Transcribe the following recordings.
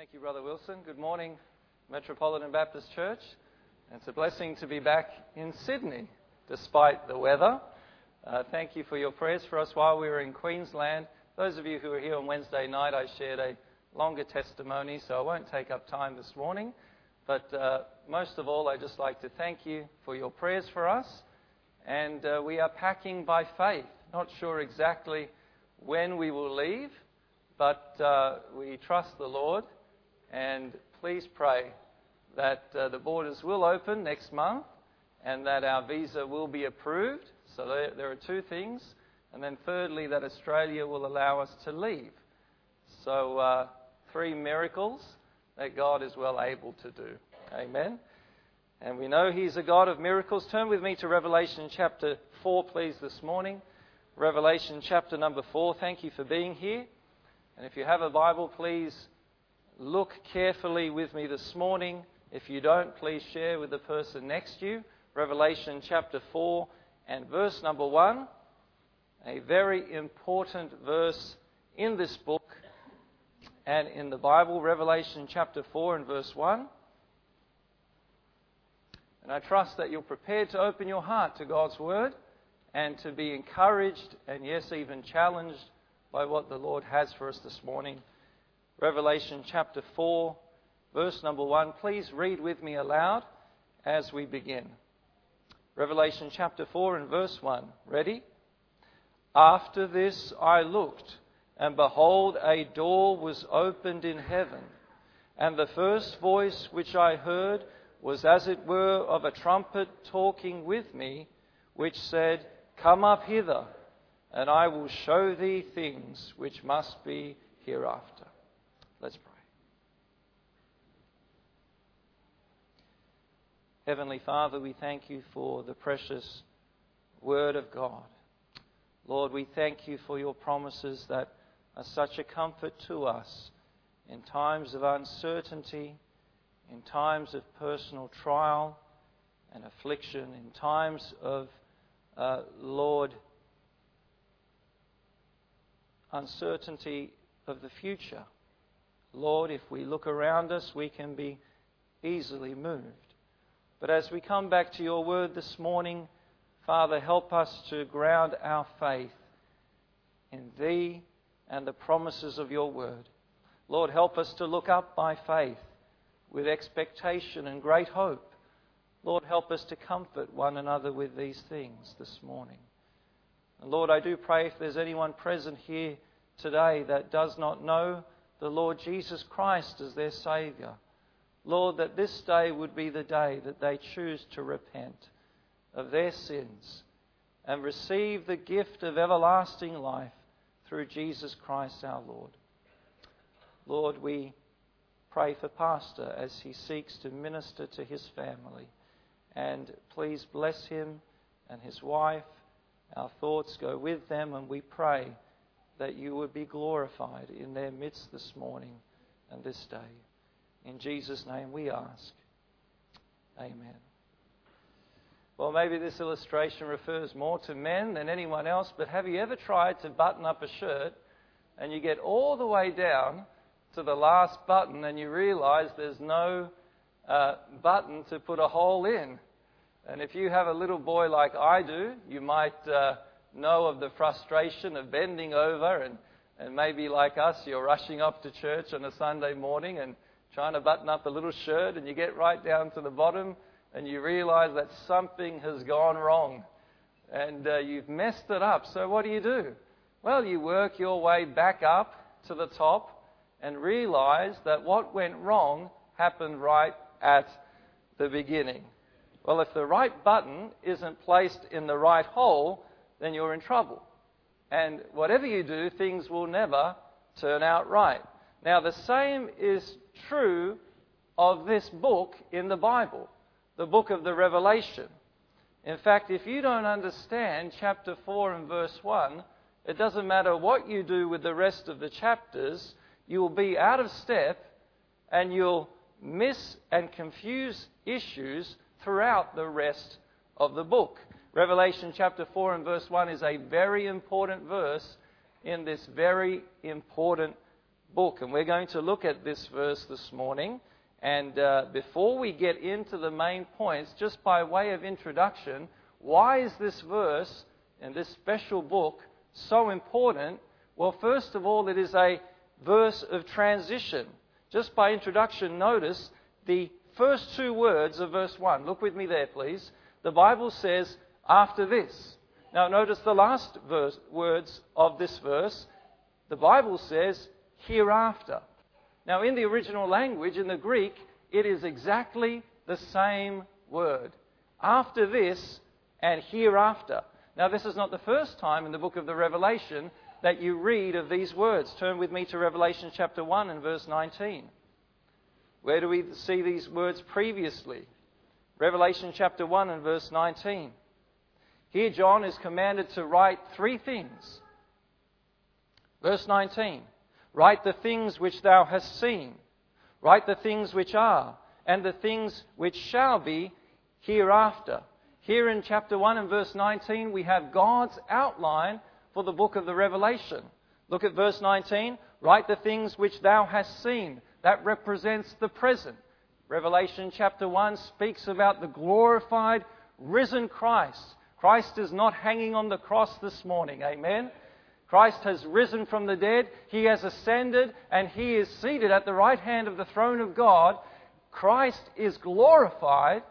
Thank you, Brother Wilson. Good morning, Metropolitan Baptist Church. It's a blessing to be back in Sydney despite the weather. Uh, thank you for your prayers for us while we were in Queensland. Those of you who were here on Wednesday night, I shared a longer testimony, so I won't take up time this morning. But uh, most of all, I'd just like to thank you for your prayers for us. And uh, we are packing by faith. Not sure exactly when we will leave, but uh, we trust the Lord and please pray that uh, the borders will open next month and that our visa will be approved. So there, there, are two things. And then thirdly, that Australia will allow us to leave. So uh, three miracles that God is well able to do. Amen. And we know He's a God of miracles. Turn with me to Revelation chapter 4, please, this morning. Revelation chapter number 4. Thank you for being here. And if you have a Bible, please look carefully with me this morning. If you don't, please share with the person next to you. Revelation chapter 4 and verse number 1. A very important verse in this book and in the Bible, Revelation chapter 4 and verse 1. And I trust that you're prepared to open your heart to God's Word and to be encouraged and, yes, even challenged by what the Lord has for us this morning Revelation chapter 4, verse number 1. Please read with me aloud as we begin. Revelation chapter 4 and verse 1. Ready? After this I looked, and behold, a door was opened in heaven. And the first voice which I heard was as it were of a trumpet talking with me, which said, Come up hither, and I will show thee things which must be hereafter. Let's pray. Heavenly Father, we thank you for the precious Word of God. Lord, we thank you for your promises that are such a comfort to us in times of uncertainty, in times of personal trial and affliction, in times of, uh, Lord, uncertainty of the future. Lord, if we look around us, we can be easily moved. But as we come back to your word this morning, Father, help us to ground our faith in thee and the promises of your word. Lord, help us to look up by faith with expectation and great hope. Lord, help us to comfort one another with these things this morning. And Lord, I do pray if there's anyone present here today that does not know the Lord Jesus Christ as their Saviour. Lord, that this day would be the day that they choose to repent of their sins and receive the gift of everlasting life through Jesus Christ our Lord. Lord, we pray for Pastor as he seeks to minister to his family. And please bless him and his wife. Our thoughts go with them, and we pray that you would be glorified in their midst this morning and this day. In Jesus' name we ask. Amen. Well, maybe this illustration refers more to men than anyone else, but have you ever tried to button up a shirt and you get all the way down to the last button and you realize there's no uh, button to put a hole in? And if you have a little boy like I do, you might. Uh, know of the frustration of bending over and, and maybe like us, you're rushing off to church on a Sunday morning and trying to button up a little shirt and you get right down to the bottom and you realize that something has gone wrong and uh, you've messed it up. So what do you do? Well, you work your way back up to the top and realize that what went wrong happened right at the beginning. Well, if the right button isn't placed in the right hole, then you're in trouble. And whatever you do, things will never turn out right. Now, the same is true of this book in the Bible, the book of the Revelation. In fact, if you don't understand chapter 4 and verse 1, it doesn't matter what you do with the rest of the chapters, you will be out of step and you'll miss and confuse issues throughout the rest of the book. Revelation chapter 4 and verse 1 is a very important verse in this very important book. And we're going to look at this verse this morning. And uh, before we get into the main points, just by way of introduction, why is this verse and this special book so important? Well, first of all, it is a verse of transition. Just by introduction, notice the first two words of verse 1. Look with me there, please. The Bible says, after this. Now, notice the last verse, words of this verse. The Bible says, hereafter. Now, in the original language, in the Greek, it is exactly the same word. After this and hereafter. Now, this is not the first time in the book of the Revelation that you read of these words. Turn with me to Revelation chapter 1 and verse 19. Where do we see these words previously? Revelation chapter 1 and verse 19. Here, John is commanded to write three things. Verse 19 Write the things which thou hast seen, write the things which are, and the things which shall be hereafter. Here in chapter 1 and verse 19, we have God's outline for the book of the Revelation. Look at verse 19. Write the things which thou hast seen. That represents the present. Revelation chapter 1 speaks about the glorified, risen Christ. Christ is not hanging on the cross this morning. Amen. Christ has risen from the dead. He has ascended and he is seated at the right hand of the throne of God. Christ is glorified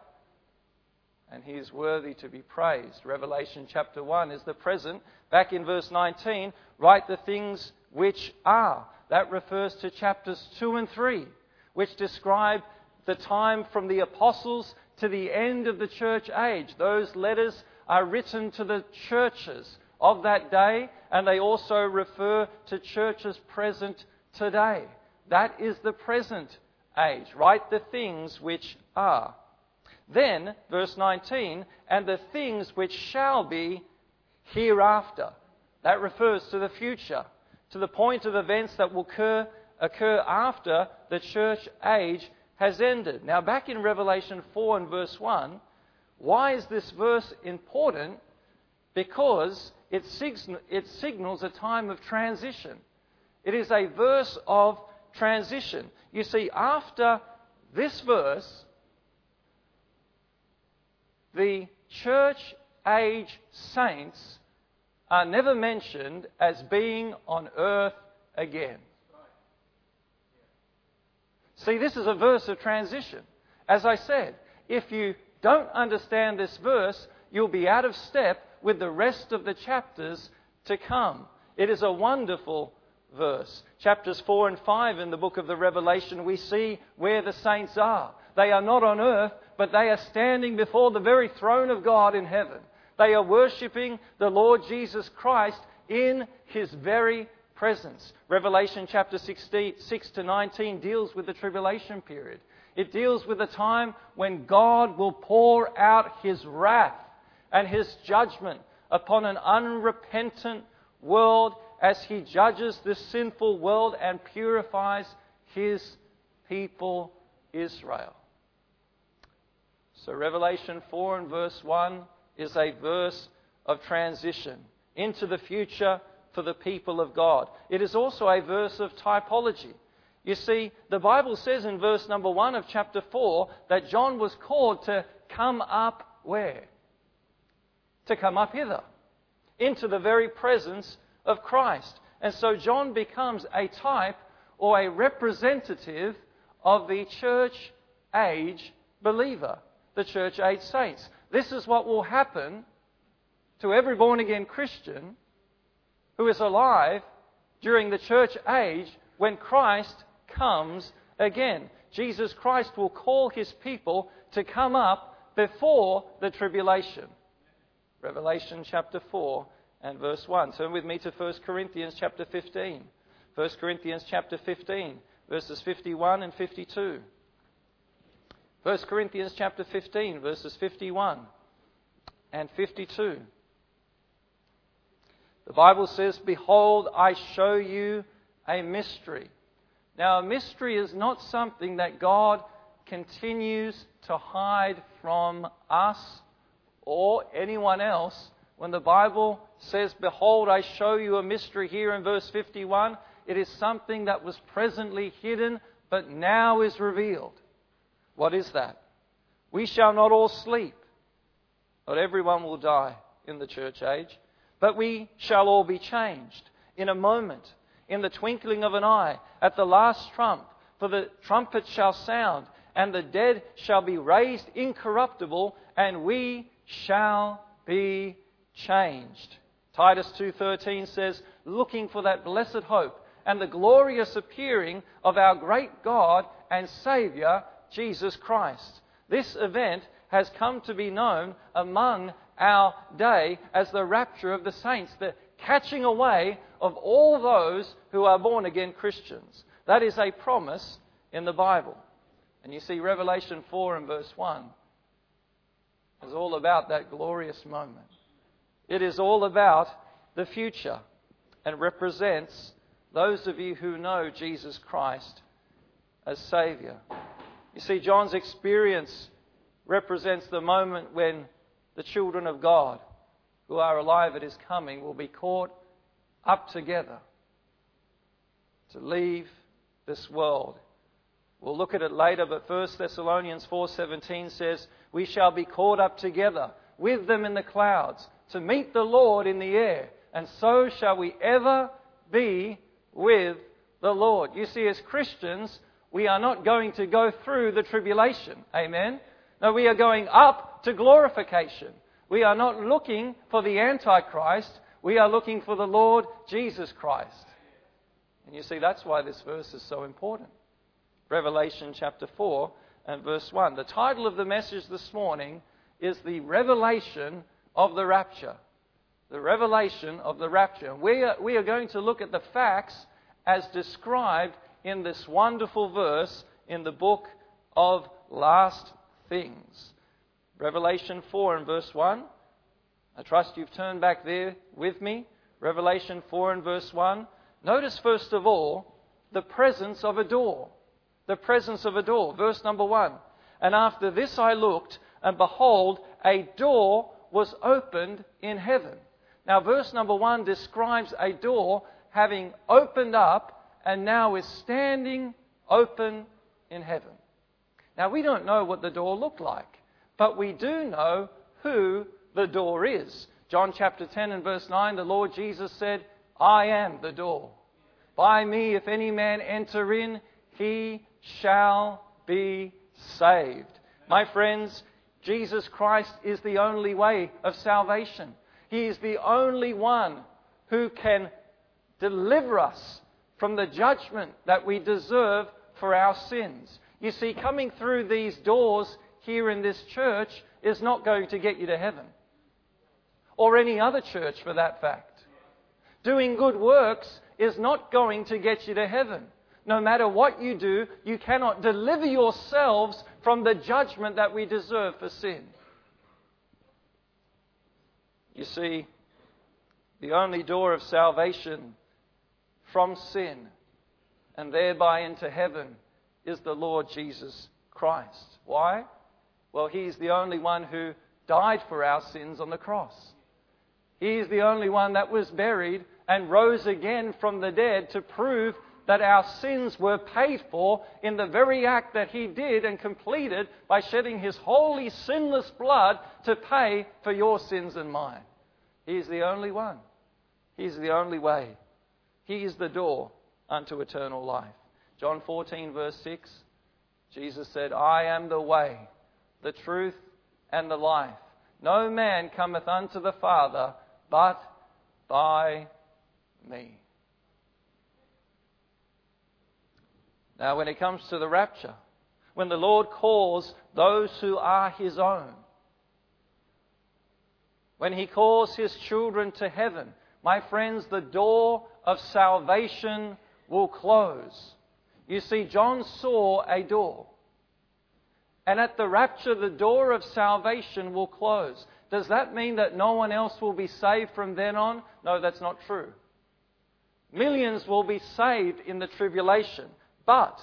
and he is worthy to be praised. Revelation chapter 1 is the present. Back in verse 19, write the things which are. That refers to chapters 2 and 3, which describe the time from the apostles to the end of the church age. Those letters are written to the churches of that day, and they also refer to churches present today. That is the present age. Write the things which are. Then, verse 19, and the things which shall be hereafter. That refers to the future, to the point of events that will occur, occur after the church age has ended. Now, back in Revelation 4 and verse 1, why is this verse important? Because it, it signals a time of transition. It is a verse of transition. You see, after this verse, the church age saints are never mentioned as being on earth again. See, this is a verse of transition. As I said, if you don't understand this verse, you'll be out of step with the rest of the chapters to come. It is a wonderful verse. Chapters 4 and 5 in the book of the Revelation, we see where the saints are. They are not on earth, but they are standing before the very throne of God in heaven. They are worshipping the Lord Jesus Christ in his very presence. Revelation chapter 16, 6 to 19 deals with the tribulation period. It deals with a time when God will pour out his wrath and his judgment upon an unrepentant world as he judges this sinful world and purifies his people Israel. So, Revelation 4 and verse 1 is a verse of transition into the future for the people of God. It is also a verse of typology. You see, the Bible says in verse number 1 of chapter 4 that John was called to come up where? To come up hither, into the very presence of Christ. And so John becomes a type or a representative of the church age believer the church age saints. This is what will happen to every born again Christian who is alive during the church age when Christ comes again. Jesus Christ will call his people to come up before the tribulation. Revelation chapter 4 and verse 1. Turn with me to 1 Corinthians chapter 15. 1 Corinthians chapter 15, verses 51 and 52. 1 Corinthians chapter 15, verses 51 and 52. The Bible says, Behold, I show you a mystery. Now, a mystery is not something that God continues to hide from us or anyone else. When the Bible says, Behold, I show you a mystery here in verse 51, It is something that was presently hidden, but now is revealed. What is that? We shall not all sleep. Not everyone will die in the church age, but we shall all be changed in a moment, in the twinkling of an eye, at the last trump. For the trumpet shall sound, and the dead shall be raised incorruptible, and we shall be changed. Titus 2:13 says, "Looking for that blessed hope and the glorious appearing of our great God and Savior Jesus Christ." This event has come to be known among our day as the rapture of the saints, the catching away of all those who are born again Christians. That is a promise in the Bible. And you see, Revelation 4 and verse 1 is all about that glorious moment. It is all about the future and represents those of you who know Jesus Christ as Saviour. You see, John's experience represents the moment when the children of God who are alive at his coming will be caught up together to leave this world. We'll look at it later, but 1 Thessalonians 4:17 says, "We shall be caught up together with them in the clouds to meet the Lord in the air, and so shall we ever be with the Lord. You see, as Christians, we are not going to go through the tribulation. Amen? No, we are going up to glorification. We are not looking for the Antichrist, we are looking for the Lord Jesus Christ. And you see, that's why this verse is so important. Revelation chapter 4 and verse 1. The title of the message this morning is The Revelation of the rapture. The revelation of the rapture. We are, we are going to look at the facts as described in this wonderful verse in the book of last things. Revelation 4 and verse 1. I trust you've turned back there with me. Revelation 4 and verse 1. Notice first of all the presence of a door. The presence of a door. Verse number 1. And after this I looked, and behold, a door was opened in heaven. Now, verse number one describes a door having opened up and now is standing open in heaven. Now, we don't know what the door looked like, but we do know who the door is. John chapter 10 and verse 9, the Lord Jesus said, I am the door. By me, if any man enter in, he shall be saved. My friends, Jesus Christ is the only way of salvation. He is the only one who can deliver us from the judgment that we deserve for our sins. You see, coming through these doors here in this church is not going to get you to heaven, or any other church for that fact. Doing good works is not going to get you to heaven. No matter what you do, you cannot deliver yourselves from the judgment that we deserve for sin. You see, the only door of salvation from sin and thereby into heaven is the Lord Jesus Christ. Why? Well, He's the only one who died for our sins on the cross. He is the only one that was buried and rose again from the dead to prove that our sins were paid for in the very act that He did and completed by shedding His holy, sinless blood to pay for your sins and mine. He is the only one. He is the only way. He is the door unto eternal life. John 14, verse 6, Jesus said, I am the way, the truth, and the life. No man cometh unto the Father but by me. Now, when it comes to the rapture, when the Lord calls those who are His own, when He calls His children to heaven, my friends, the door of salvation will close. You see, John saw a door. And at the rapture, the door of salvation will close. Does that mean that no one else will be saved from then on? No, that's not true. Millions will be saved in the tribulation. But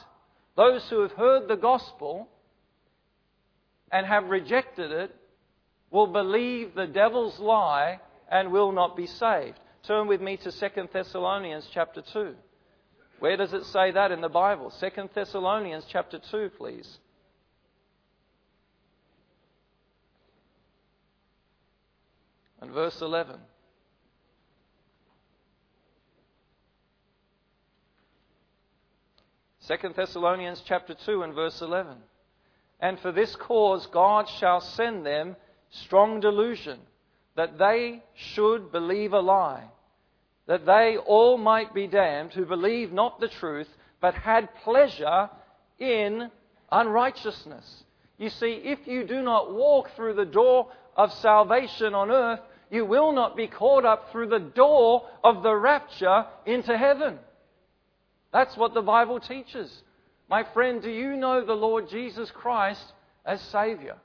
those who have heard the gospel and have rejected it will believe the devil's lie and will not be saved. Turn with me to 2 Thessalonians chapter 2. Where does it say that in the Bible? 2 Thessalonians chapter 2, please. And verse 11. Second Thessalonians chapter 2 and verse 11. And for this cause God shall send them strong delusion, that they should believe a lie, that they all might be damned who believe not the truth, but had pleasure in unrighteousness. You see, if you do not walk through the door of salvation on earth, you will not be caught up through the door of the rapture into heaven. That's what the Bible teaches. My friend, do you know the Lord Jesus Christ as Savior?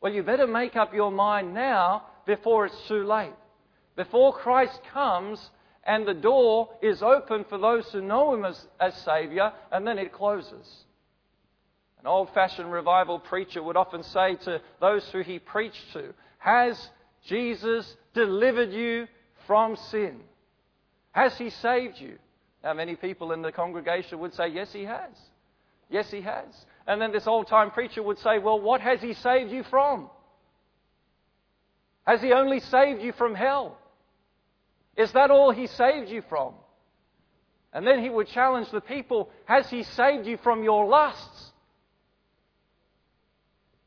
Well, you better make up your mind now before it's too late. Before Christ comes and the door is open for those who know Him as, as Savior, and then it closes. An old fashioned revival preacher would often say to those who he preached to, Has Jesus delivered you from sin? Has He saved you? Now, many people in the congregation would say, Yes, He has. Yes, He has. And then this old time preacher would say, Well, what has He saved you from? Has He only saved you from hell? Is that all He saved you from? And then he would challenge the people Has He saved you from your lusts?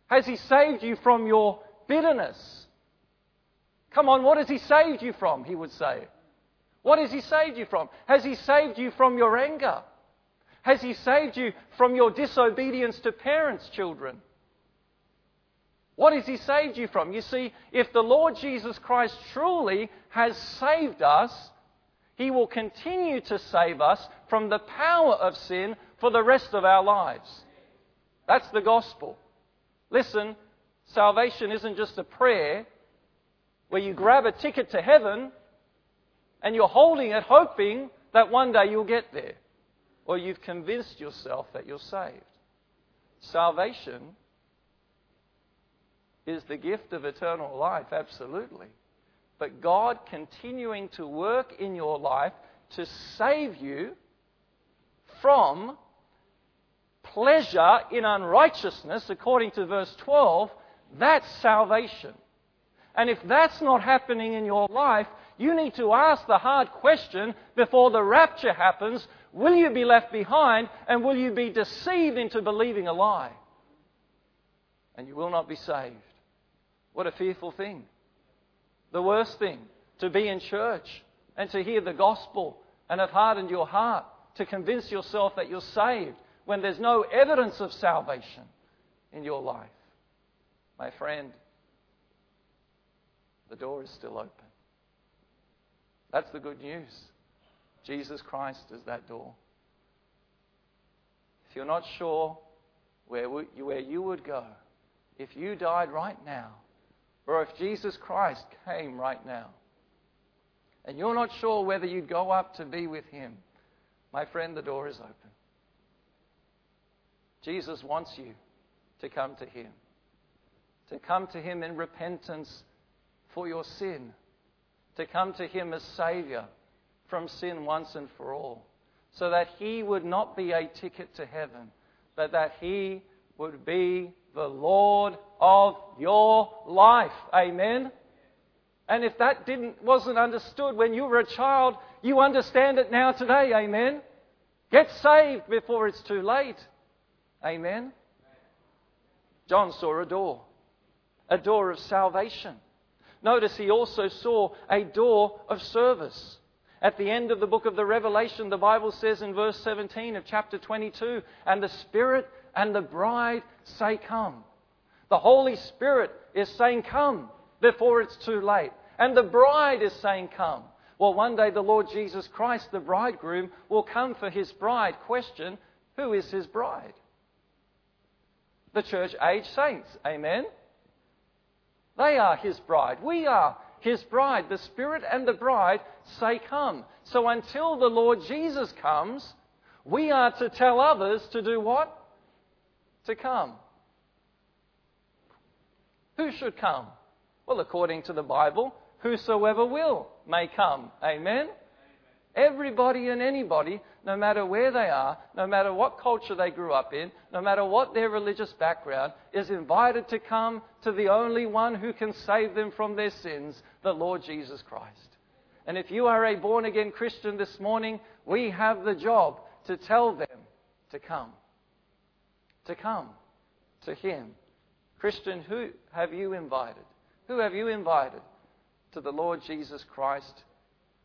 Has He saved you from your bitterness? Come on, what has He saved you from? He would say. What has He saved you from? Has He saved you from your anger? Has He saved you from your disobedience to parents, children? What has He saved you from? You see, if the Lord Jesus Christ truly has saved us, He will continue to save us from the power of sin for the rest of our lives. That's the gospel. Listen, salvation isn't just a prayer where you grab a ticket to heaven and you're holding it hoping that one day you'll get there. Or you've convinced yourself that you're saved. Salvation is the gift of eternal life, absolutely. But God continuing to work in your life to save you from pleasure in unrighteousness, according to verse 12, that's salvation. And if that's not happening in your life, you need to ask the hard question before the rapture happens will you be left behind and will you be deceived into believing a lie? And you will not be saved. What a fearful thing. The worst thing to be in church and to hear the gospel and have hardened your heart to convince yourself that you're saved when there's no evidence of salvation in your life. My friend, the door is still open. That's the good news. Jesus Christ is that door. If you're not sure where, where you would go, if you died right now, or if Jesus Christ came right now, and you're not sure whether you'd go up to be with Him, my friend, the door is open. Jesus wants you to come to Him, to come to Him in repentance for your sin, to come to Him as Savior from sin once and for all, so that He would not be a ticket to heaven, but that He would be the Lord of your life. Amen. And if that didn't wasn't understood when you were a child, you understand it now today. Amen. Get saved before it's too late. Amen? John saw a door, a door of salvation. Notice he also saw a door of service. At the end of the book of the Revelation, the Bible says in verse 17 of chapter 22, and the Spirit and the bride say, Come. The Holy Spirit is saying, Come, before it's too late. And the bride is saying, Come. Well, one day the Lord Jesus Christ, the bridegroom, will come for his bride. Question Who is his bride? The church age saints. Amen? They are his bride. We are his bride. The Spirit and the bride say, Come. So until the Lord Jesus comes, we are to tell others to do what? To come. Who should come? Well, according to the Bible, whosoever will may come. Amen? Everybody and anybody, no matter where they are, no matter what culture they grew up in, no matter what their religious background, is invited to come to the only one who can save them from their sins, the Lord Jesus Christ. And if you are a born again Christian this morning, we have the job to tell them to come. To come to Him. Christian, who have you invited? Who have you invited to the Lord Jesus Christ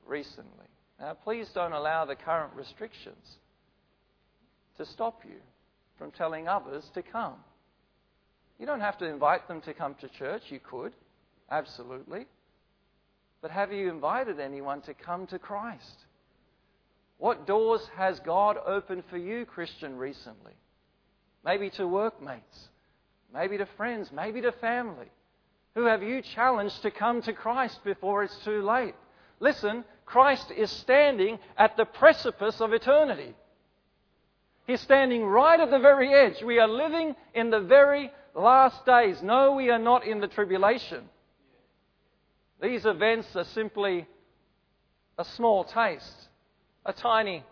recently? Now, please don't allow the current restrictions to stop you from telling others to come. You don't have to invite them to come to church. You could, absolutely. But have you invited anyone to come to Christ? What doors has God opened for you, Christian, recently? Maybe to workmates, maybe to friends, maybe to family. Who have you challenged to come to Christ before it's too late? Listen, Christ is standing at the precipice of eternity. He's standing right at the very edge. We are living in the very last days. No, we are not in the tribulation. These events are simply a small taste, a tiny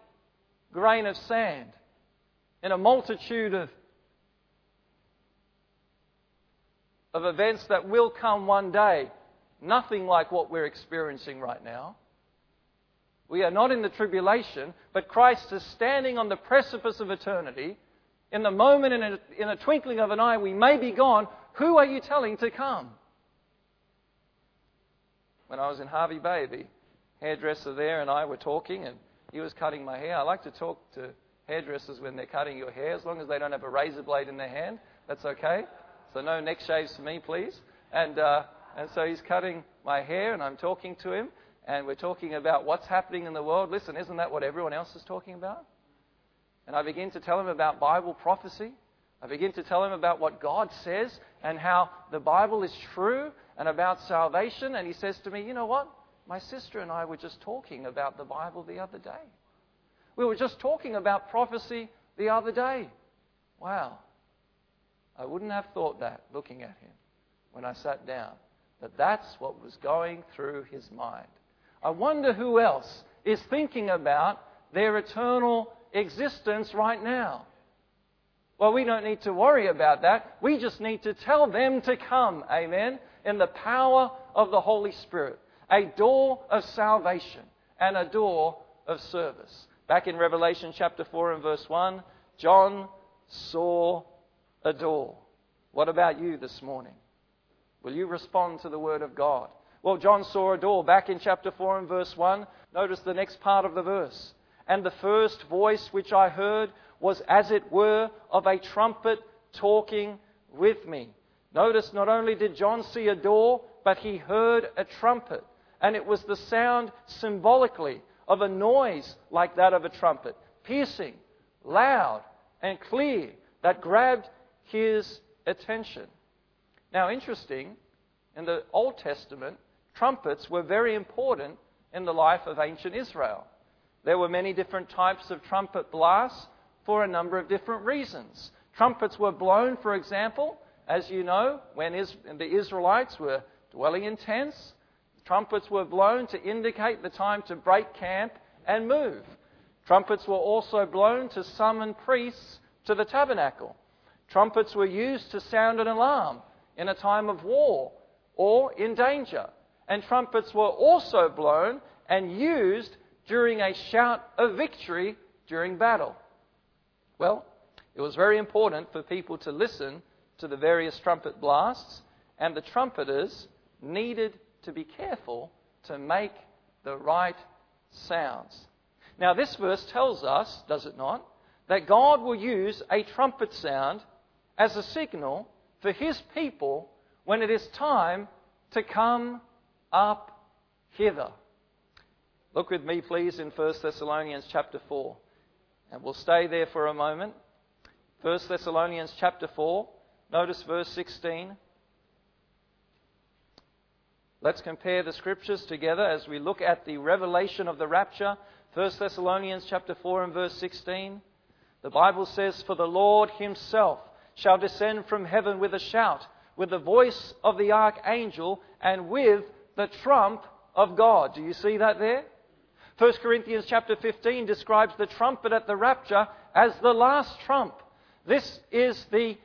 grain of sand in a multitude of, of events that will come one day. Nothing like what we're experiencing right now. We are not in the tribulation, but Christ is standing on the precipice of eternity. In the moment, in a, in a twinkling of an eye, we may be gone. Who are you telling to come? When I was in Hervey Bay, the hairdresser there and I were talking, and he was cutting my hair. I like to talk to hairdressers when they're cutting your hair, as long as they don't have a razor blade in their hand. That's okay. So no neck shaves for me, please. And uh, and so he's cutting my hair, and I'm talking to him, and we're talking about what's happening in the world. Listen, isn't that what everyone else is talking about? And I begin to tell him about Bible prophecy. I begin to tell him about what God says and how the Bible is true and about salvation. And he says to me, You know what? My sister and I were just talking about the Bible the other day. We were just talking about prophecy the other day. Wow. I wouldn't have thought that looking at him when I sat down, that that's what was going through his mind. I wonder who else is thinking about their eternal existence right now. Well, we don't need to worry about that. We just need to tell them to come, amen, in the power of the Holy Spirit. A door of salvation and a door of service. Back in Revelation chapter 4 and verse 1, John saw a door. What about you this morning? Will you respond to the Word of God? Well, John saw a door. Back in chapter 4 and verse 1, notice the next part of the verse. And the first voice which I heard was as it were of a trumpet talking with me. Notice not only did John see a door, but he heard a trumpet. And it was the sound symbolically of a noise like that of a trumpet, piercing, loud, and clear, that grabbed his attention. Now, interesting, in the Old Testament, trumpets were very important in the life of ancient Israel. There were many different types of trumpet blasts for a number of different reasons. Trumpets were blown, for example, as you know, when the Israelites were dwelling in tents. Trumpets were blown to indicate the time to break camp and move. Trumpets were also blown to summon priests to the tabernacle. Trumpets were used to sound an alarm in a time of war or in danger and trumpets were also blown and used during a shout of victory during battle. Well, it was very important for people to listen to the various trumpet blasts, and the trumpeters needed to be careful to make the right sounds. Now, this verse tells us, does it not, that God will use a trumpet sound as a signal for his people when it is time to come up hither. Look with me, please, in 1 Thessalonians chapter 4. And we'll stay there for a moment. 1 Thessalonians chapter 4. Notice verse 16. Let's compare the scriptures together as we look at the revelation of the rapture. 1 Thessalonians chapter 4 and verse 16. The Bible says, For the Lord himself shall descend from heaven with a shout, with the voice of the archangel, and with the trump of God. Do you see that there? 1 Corinthians chapter 15 describes the trumpet at the rapture as the last trump. This is the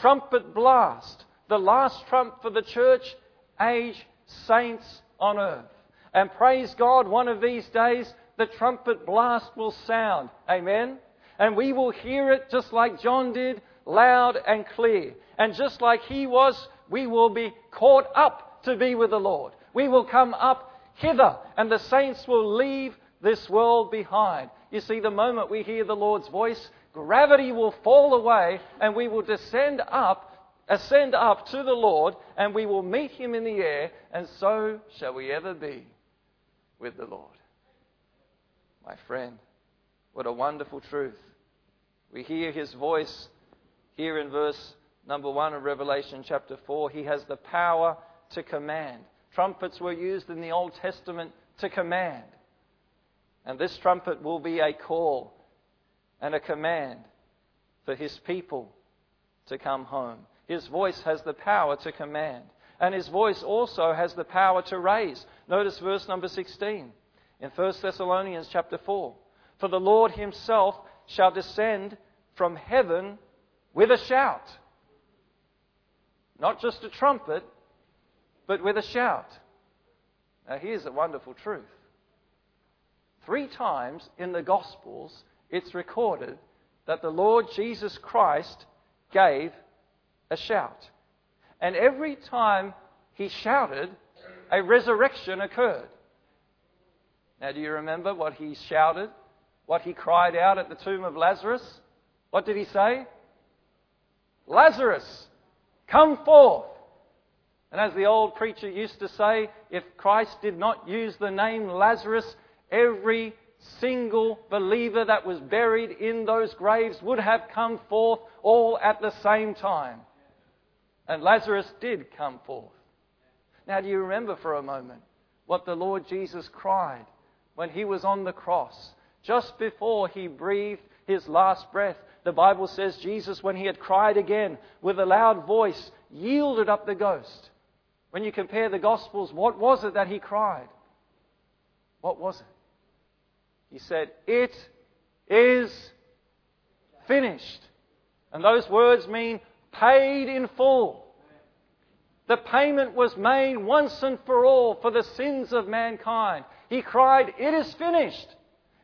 trumpet blast, the last trump for the church age saints on earth. And praise God, one of these days the trumpet blast will sound. Amen? And we will hear it just like John did, loud and clear. And just like he was, we will be caught up to be with the Lord. We will come up hither, and the saints will leave this world behind. You see, the moment we hear the Lord's voice, gravity will fall away, and we will descend up, ascend up to the Lord, and we will meet him in the air, and so shall we ever be with the Lord. My friend, what a wonderful truth. We hear his voice here in verse number 1 of Revelation chapter 4. He has the power to command. Trumpets were used in the Old Testament to command. And this trumpet will be a call and a command for his people to come home. His voice has the power to command. And his voice also has the power to raise. Notice verse number 16 in 1 Thessalonians chapter 4. For the Lord himself shall descend from heaven with a shout. Not just a trumpet, but with a shout. Now, here's a wonderful truth. Three times in the Gospels, it's recorded that the Lord Jesus Christ gave a shout. And every time he shouted, a resurrection occurred. Now, do you remember what he shouted? What he cried out at the tomb of Lazarus? What did he say? Lazarus, come forth. And as the old preacher used to say, if Christ did not use the name Lazarus, every single believer that was buried in those graves would have come forth all at the same time. And Lazarus did come forth. Now, do you remember for a moment what the Lord Jesus cried when he was on the cross, just before he breathed his last breath? The Bible says Jesus, when he had cried again with a loud voice, yielded up the ghost. When you compare the Gospels, what was it that he cried? What was it? He said, It is finished. And those words mean paid in full. The payment was made once and for all for the sins of mankind. He cried, It is finished.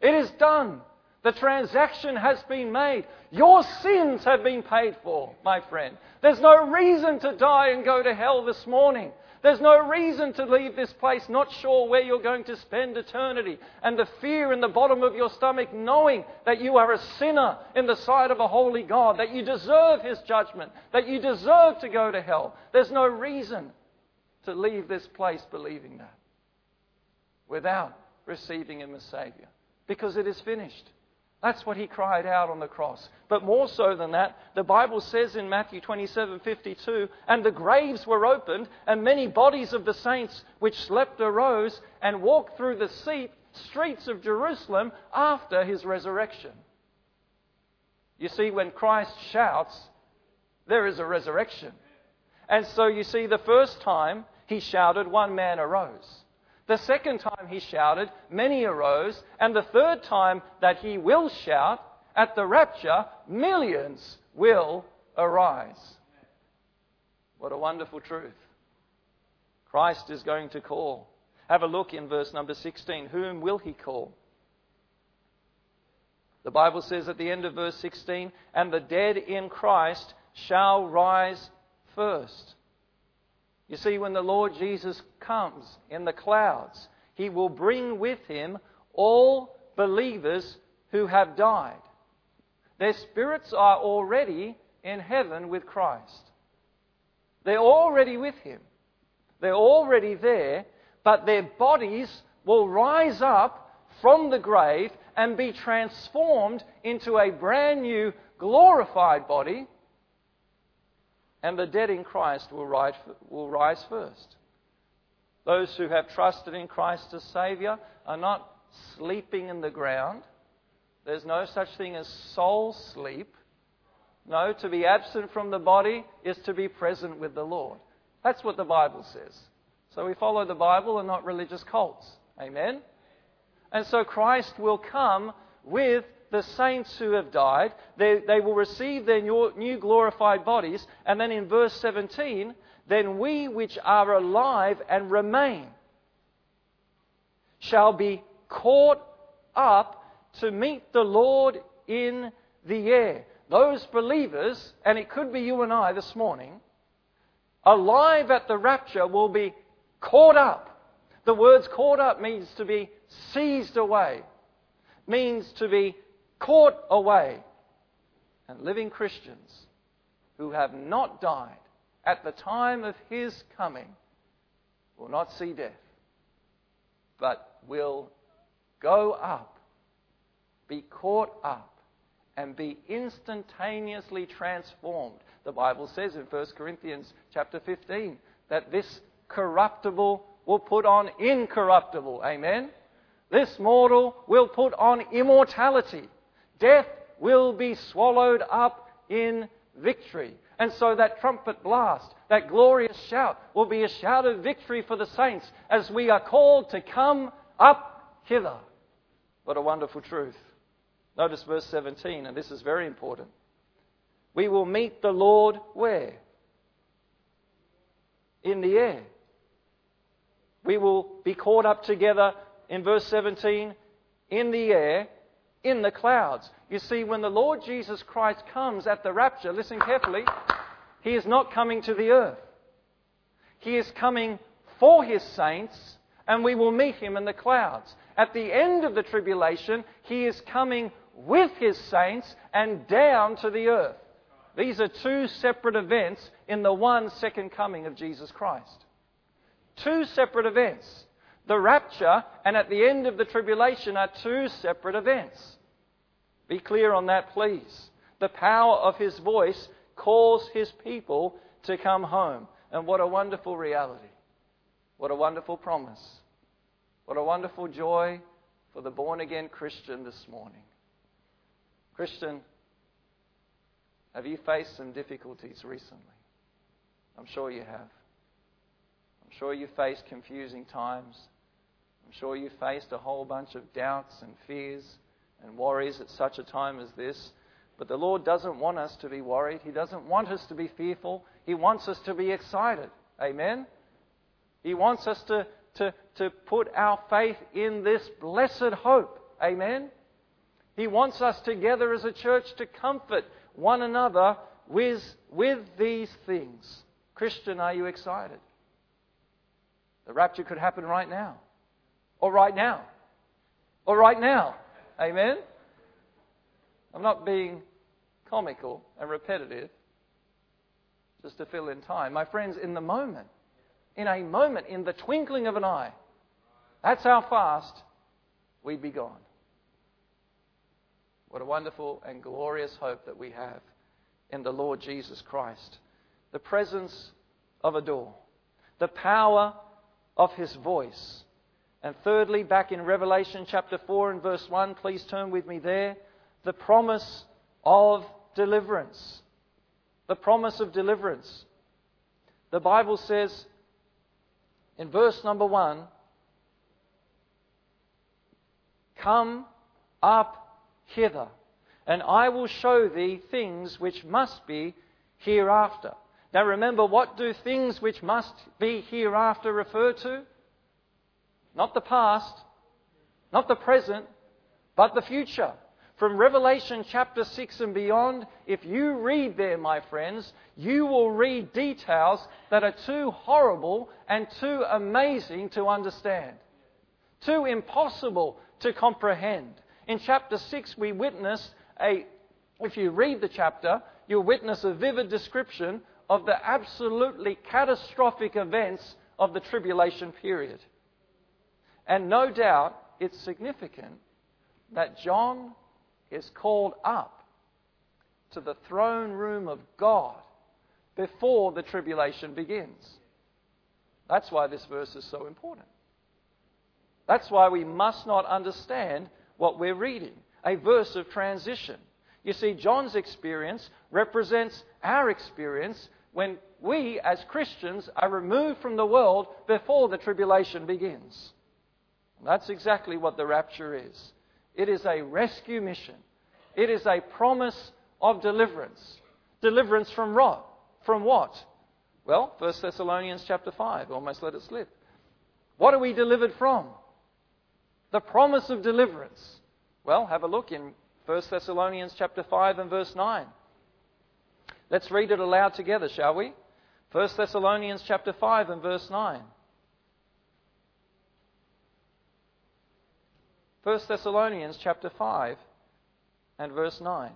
It is done. The transaction has been made. Your sins have been paid for, my friend. There's no reason to die and go to hell this morning. There's no reason to leave this place not sure where you're going to spend eternity. And the fear in the bottom of your stomach knowing that you are a sinner in the sight of a holy God, that you deserve His judgment, that you deserve to go to hell. There's no reason to leave this place believing that without receiving Him as Savior because it is finished. That's what he cried out on the cross. But more so than that, the Bible says in Matthew 27:52, and the graves were opened, and many bodies of the saints which slept arose and walked through the streets of Jerusalem after his resurrection. You see, when Christ shouts, there is a resurrection. And so you see, the first time he shouted, one man arose. The second time he shouted, many arose. And the third time that he will shout, at the rapture, millions will arise. What a wonderful truth. Christ is going to call. Have a look in verse number 16. Whom will he call? The Bible says at the end of verse 16, and the dead in Christ shall rise first. You see, when the Lord Jesus comes in the clouds, he will bring with him all believers who have died. Their spirits are already in heaven with Christ. They're already with him. They're already there, but their bodies will rise up from the grave and be transformed into a brand new glorified body and the dead in Christ will rise, will rise first. Those who have trusted in Christ as Saviour are not sleeping in the ground. There's no such thing as soul sleep. No, to be absent from the body is to be present with the Lord. That's what the Bible says. So we follow the Bible and not religious cults. Amen? And so Christ will come with the saints who have died. They, they will receive their new, new glorified bodies. And then in verse 17, then we which are alive and remain shall be caught up to meet the Lord in the air. Those believers, and it could be you and I this morning, alive at the rapture will be caught up. The words caught up means to be seized away, means to be caught away. And living Christians who have not died at the time of his coming will not see death, but will go up, be caught up, and be instantaneously transformed. The Bible says in 1 Corinthians chapter 15 that this corruptible will put on incorruptible. Amen? This mortal will put on immortality. Death will be swallowed up in victory. And so that trumpet blast, that glorious shout, will be a shout of victory for the saints as we are called to come up hither. What a wonderful truth. Notice verse 17, and this is very important. We will meet the Lord where? In the air. We will be caught up together in verse 17 in the air, in the clouds. You see, when the Lord Jesus Christ comes at the rapture, listen carefully, he is not coming to the earth. He is coming for his saints, and we will meet him in the clouds. At the end of the tribulation, he is coming with his saints and down to the earth. These are two separate events in the one second coming of Jesus Christ. Two separate events. The rapture and at the end of the tribulation are two separate events. Be clear on that, please. The power of his voice calls his people to come home. And what a wonderful reality. What a wonderful promise. What a wonderful joy for the born again Christian this morning. Christian, have you faced some difficulties recently? I'm sure you have. I'm sure you faced confusing times. I'm sure you faced a whole bunch of doubts and fears and worries at such a time as this. But the Lord doesn't want us to be worried. He doesn't want us to be fearful. He wants us to be excited. Amen? He wants us to, to, to put our faith in this blessed hope. Amen? He wants us together as a church to comfort one another with, with these things. Christian, are you excited? The rapture could happen right now. Or right now. Or right now. Amen? I'm not being comical and repetitive just to fill in time. My friends, in the moment, in a moment, in the twinkling of an eye, that's how fast we'd be gone. What a wonderful and glorious hope that we have in the Lord Jesus Christ. The presence of a door, the power of his voice. And thirdly, back in Revelation chapter 4 and verse 1, please turn with me there, the promise of deliverance. The promise of deliverance. The Bible says in verse number 1 Come up hither, and I will show thee things which must be hereafter. Now remember, what do things which must be hereafter refer to? Not the past, not the present, but the future. From Revelation chapter 6 and beyond, if you read there, my friends, you will read details that are too horrible and too amazing to understand, too impossible to comprehend. In chapter 6, we witness a, if you read the chapter, you'll witness a vivid description of the absolutely catastrophic events of the tribulation period. And no doubt it's significant that John is called up to the throne room of God before the tribulation begins. That's why this verse is so important. That's why we must not understand what we're reading, a verse of transition. You see, John's experience represents our experience when we, as Christians, are removed from the world before the tribulation begins. That's exactly what the rapture is. It is a rescue mission. It is a promise of deliverance. Deliverance from what? From what? Well, 1 Thessalonians chapter 5. Almost let it slip. What are we delivered from? The promise of deliverance. Well, have a look in 1 Thessalonians chapter 5 and verse 9. Let's read it aloud together, shall we? 1 Thessalonians chapter 5 and verse 9. 1 Thessalonians chapter 5 and verse 9.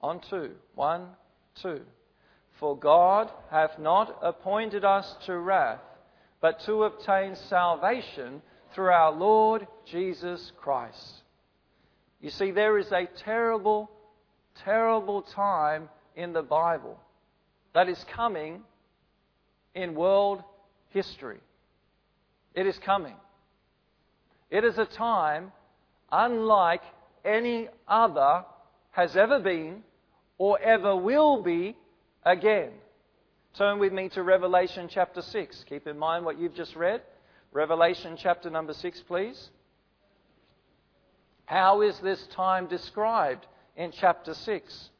On two. One, two. For God hath not appointed us to wrath, but to obtain salvation through our Lord Jesus Christ. You see, there is a terrible, terrible time in the Bible that is coming in world history. It is coming. It is a time unlike any other has ever been or ever will be again. Turn with me to Revelation chapter 6. Keep in mind what you've just read. Revelation chapter number 6, please. How is this time described in chapter 6?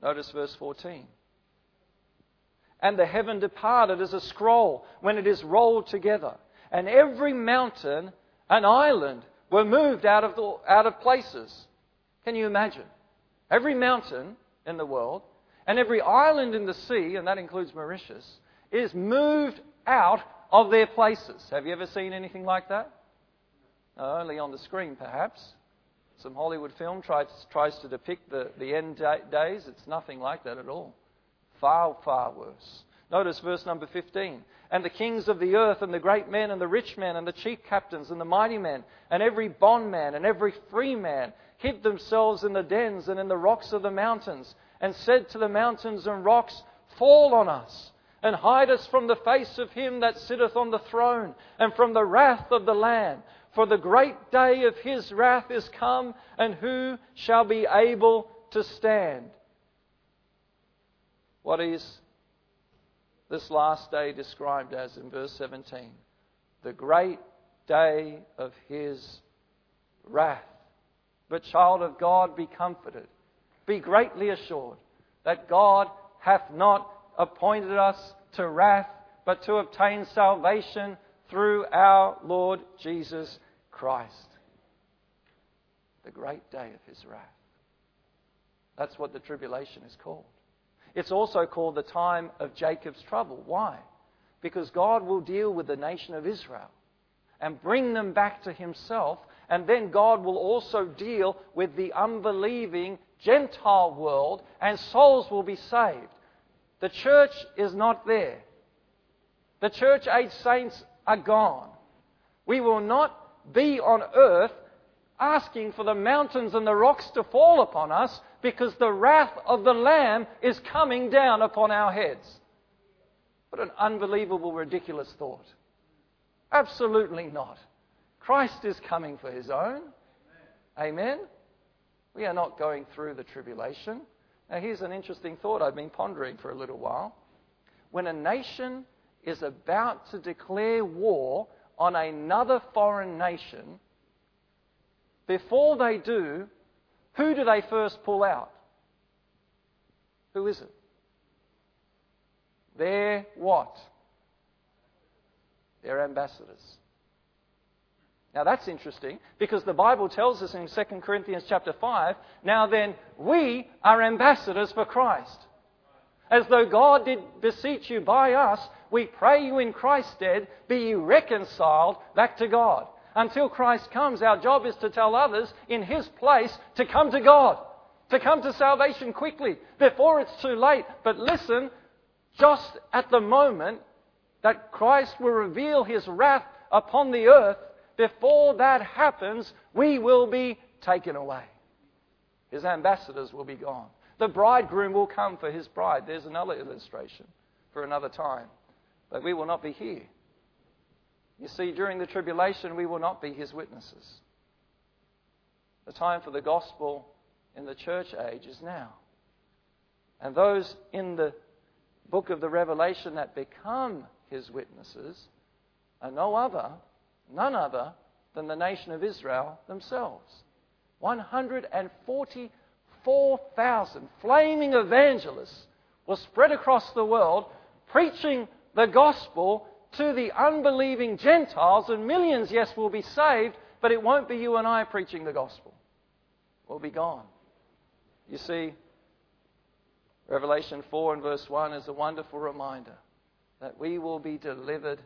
Notice verse 14. And the heaven departed as a scroll when it is rolled together, and every mountain and island were moved out of, the, out of places. Can you imagine? Every mountain in the world and every island in the sea, and that includes Mauritius, is moved out of their places. Have you ever seen anything like that? No, only on the screen, perhaps. Some Hollywood film tries, tries to depict the, the end days. It's nothing like that at all. Far, far worse. Notice verse number 15. And the kings of the earth, and the great men, and the rich men, and the chief captains, and the mighty men, and every bondman, and every free man, hid themselves in the dens and in the rocks of the mountains, and said to the mountains and rocks, Fall on us, and hide us from the face of him that sitteth on the throne, and from the wrath of the Lamb. For the great day of his wrath is come, and who shall be able to stand? What is this last day described as in verse 17? The great day of his wrath. But, child of God, be comforted. Be greatly assured that God hath not appointed us to wrath, but to obtain salvation through our Lord Jesus Christ. The great day of his wrath. That's what the tribulation is called. It's also called the time of Jacob's trouble. Why? Because God will deal with the nation of Israel and bring them back to himself, and then God will also deal with the unbelieving Gentile world, and souls will be saved. The church is not there. The church age saints are gone. We will not be on earth asking for the mountains and the rocks to fall upon us because the wrath of the Lamb is coming down upon our heads. What an unbelievable, ridiculous thought. Absolutely not. Christ is coming for his own. Amen. We are not going through the tribulation. Now, here's an interesting thought I've been pondering for a little while. When a nation is about to declare war on another foreign nation, before they do, who do they first pull out? Who is it? Their what? Their ambassadors. Now that's interesting because the Bible tells us in 2 Corinthians chapter 5, now then we are ambassadors for Christ. As though God did beseech you by us, we pray you in Christ's stead, be ye reconciled back to God. Until Christ comes, our job is to tell others in His place to come to God, to come to salvation quickly, before it's too late. But listen, just at the moment that Christ will reveal His wrath upon the earth, before that happens, we will be taken away. His ambassadors will be gone. The bridegroom will come for his bride. There's another illustration for another time. But we will not be here. You see, during the tribulation, we will not be his witnesses. The time for the gospel in the church age is now. And those in the book of the Revelation that become his witnesses are no other, none other than the nation of Israel themselves. 144,000 flaming evangelists were spread across the world preaching the gospel to the unbelieving Gentiles, and millions, yes, will be saved, but it won't be you and I preaching the gospel. We'll be gone. You see, Revelation 4 and verse 1 is a wonderful reminder that we will be delivered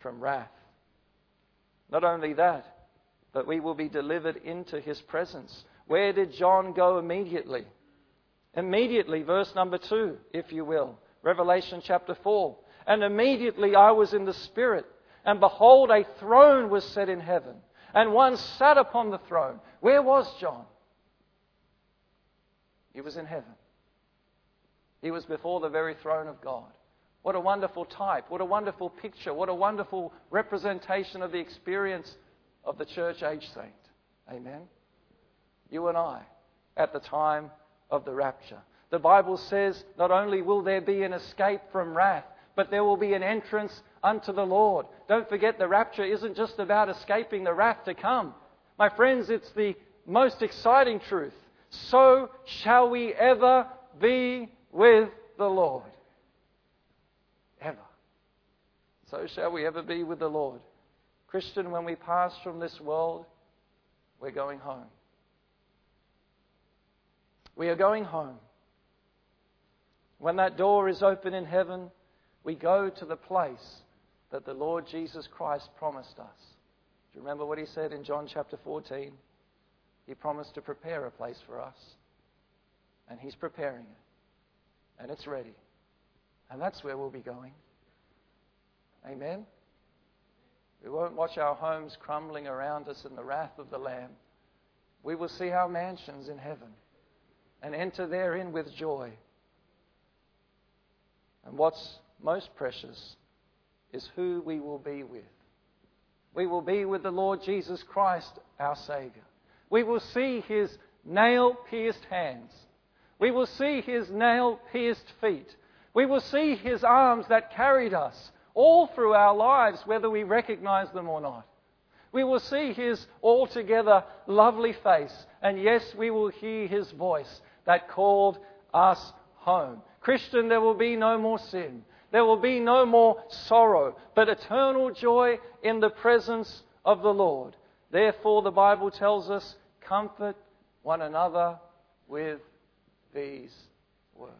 from wrath. Not only that, but we will be delivered into his presence. Where did John go immediately? Immediately, verse number 2, if you will. Revelation chapter 4. And immediately I was in the Spirit, and behold, a throne was set in heaven, and one sat upon the throne. Where was John? He was in heaven. He was before the very throne of God. What a wonderful type. What a wonderful picture. What a wonderful representation of the experience of the church age saint. Amen. You and I at the time of the rapture. The Bible says not only will there be an escape from wrath, but there will be an entrance unto the Lord. Don't forget the rapture isn't just about escaping the wrath to come. My friends, it's the most exciting truth. So shall we ever be with the Lord. Ever. So shall we ever be with the Lord. Christian, when we pass from this world, we're going home. We are going home. When that door is open in heaven, we go to the place that the Lord Jesus Christ promised us. Do you remember what he said in John chapter 14? He promised to prepare a place for us. And he's preparing it and it's ready. And that's where we'll be going. Amen? We won't watch our homes crumbling around us in the wrath of the Lamb. We will see our mansions in heaven and enter therein with joy. And what's most precious is who we will be with. We will be with the Lord Jesus Christ, our Savior. We will see his nail pierced hands we will see his nail pierced feet. We will see his arms that carried us all through our lives, whether we recognize them or not. We will see his altogether lovely face, and yes, we will hear his voice that called us home. Christian, there will be no more sin. There will be no more sorrow, but eternal joy in the presence of the Lord. Therefore, the Bible tells us, comfort one another with these words.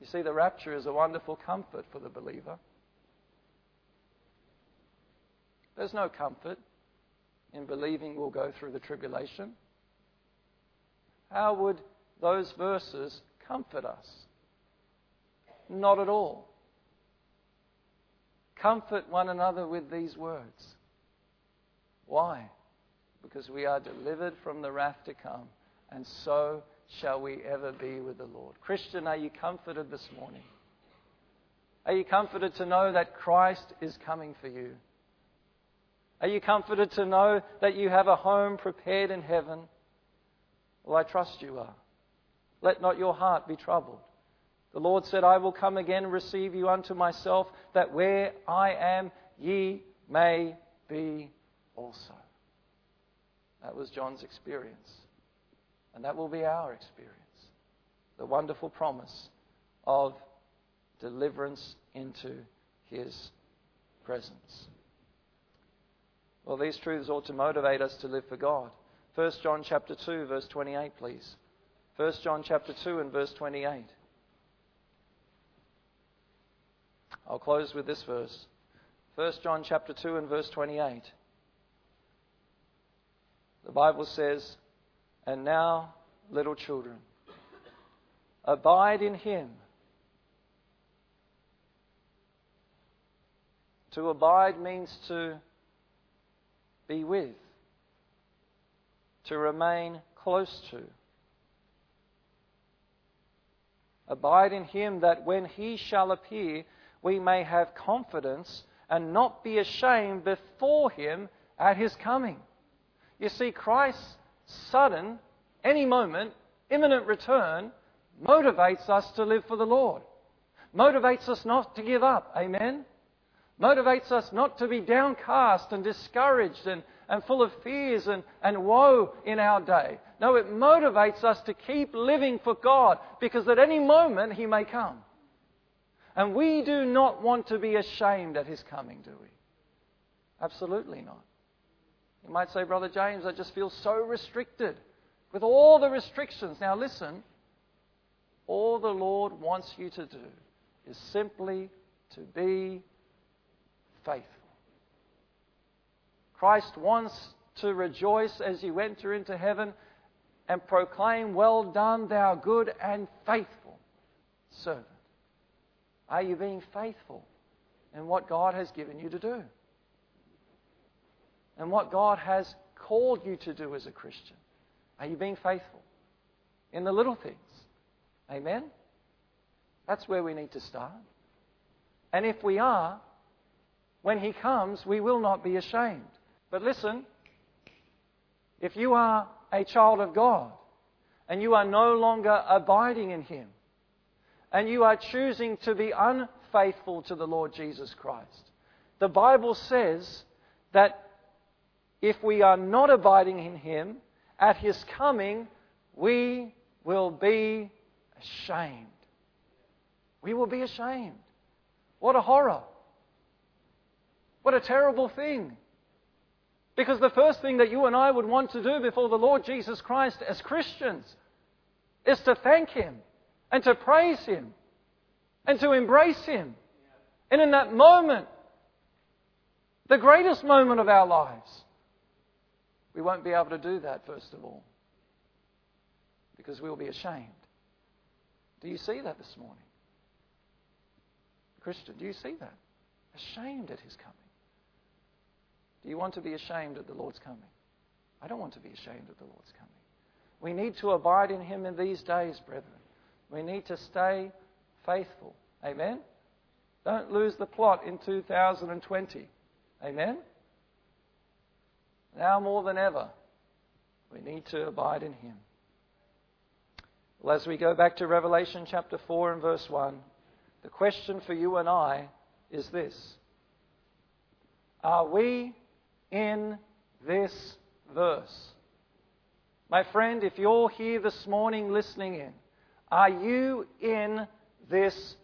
You see, the rapture is a wonderful comfort for the believer. There's no comfort in believing we'll go through the tribulation. How would those verses comfort us? Not at all. Comfort one another with these words. Why? Because we are delivered from the wrath to come, and so shall we ever be with the Lord. Christian, are you comforted this morning? Are you comforted to know that Christ is coming for you? Are you comforted to know that you have a home prepared in heaven? Well, I trust you are. Let not your heart be troubled. The Lord said, I will come again and receive you unto myself, that where I am, ye may be also. That was John's experience. And that will be our experience. The wonderful promise of deliverance into His presence. Well, these truths ought to motivate us to live for God. 1 John chapter 2, verse 28, please. 1 John chapter 2 and verse 28. I'll close with this verse. 1 John chapter 2 and verse 28. The Bible says, and now, little children, abide in Him. To abide means to be with, to remain close to. Abide in Him that when He shall appear, we may have confidence and not be ashamed before Him at His coming. You see, Christ's sudden any moment, imminent return, motivates us to live for the Lord. Motivates us not to give up. Amen? Motivates us not to be downcast and discouraged and, and full of fears and, and woe in our day. No, it motivates us to keep living for God because at any moment He may come. And we do not want to be ashamed at His coming, do we? Absolutely not. You might say, Brother James, I just feel so restricted with all the restrictions. Now, listen, all the Lord wants you to do is simply to be faithful. Christ wants to rejoice as you enter into heaven and proclaim, Well done, thou good and faithful servant. Are you being faithful in what God has given you to do? And what God has called you to do as a Christian? Are you being faithful in the little things? Amen? That's where we need to start. And if we are, when He comes, we will not be ashamed. But listen, if you are a child of God and you are no longer abiding in Him and you are choosing to be unfaithful to the Lord Jesus Christ, the Bible says that if we are not abiding in Him, at His coming, we will be ashamed. We will be ashamed. What a horror. What a terrible thing. Because the first thing that you and I would want to do before the Lord Jesus Christ as Christians is to thank Him and to praise Him and to embrace Him. And in that moment, the greatest moment of our lives, we won't be able to do that, first of all, because we'll be ashamed. Do you see that this morning? Christian, do you see that? Ashamed at his coming. Do you want to be ashamed at the Lord's coming? I don't want to be ashamed at the Lord's coming. We need to abide in him in these days, brethren. We need to stay faithful. Amen? Don't lose the plot in 2020. Amen? Now more than ever, we need to abide in him. Well, as we go back to Revelation chapter 4 and verse 1, the question for you and I is this Are we in this verse? My friend, if you're here this morning listening in, are you in this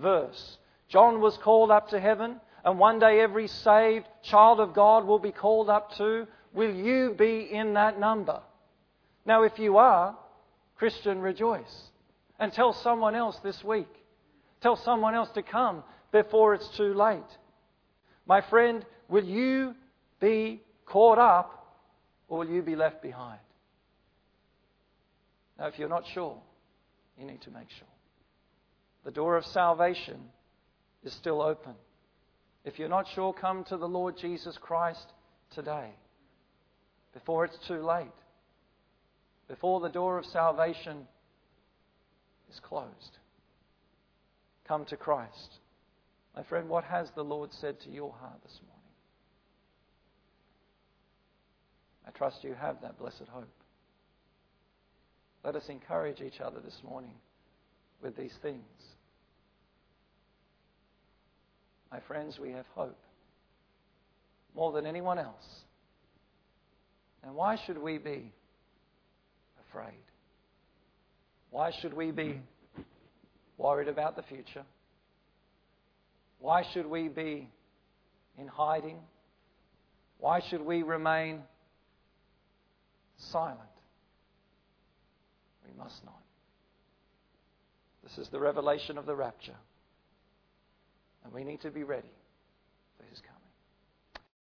verse? John was called up to heaven, and one day every saved child of God will be called up to. Will you be in that number? Now, if you are, Christian, rejoice. And tell someone else this week. Tell someone else to come before it's too late. My friend, will you be caught up or will you be left behind? Now, if you're not sure, you need to make sure. The door of salvation is still open. If you're not sure, come to the Lord Jesus Christ today before it's too late, before the door of salvation is closed. Come to Christ. My friend, what has the Lord said to your heart this morning? I trust you have that blessed hope. Let us encourage each other this morning with these things. My friends, we have hope more than anyone else. And why should we be afraid? Why should we be worried about the future? Why should we be in hiding? Why should we remain silent? We must not. This is the revelation of the rapture. And we need to be ready for his coming.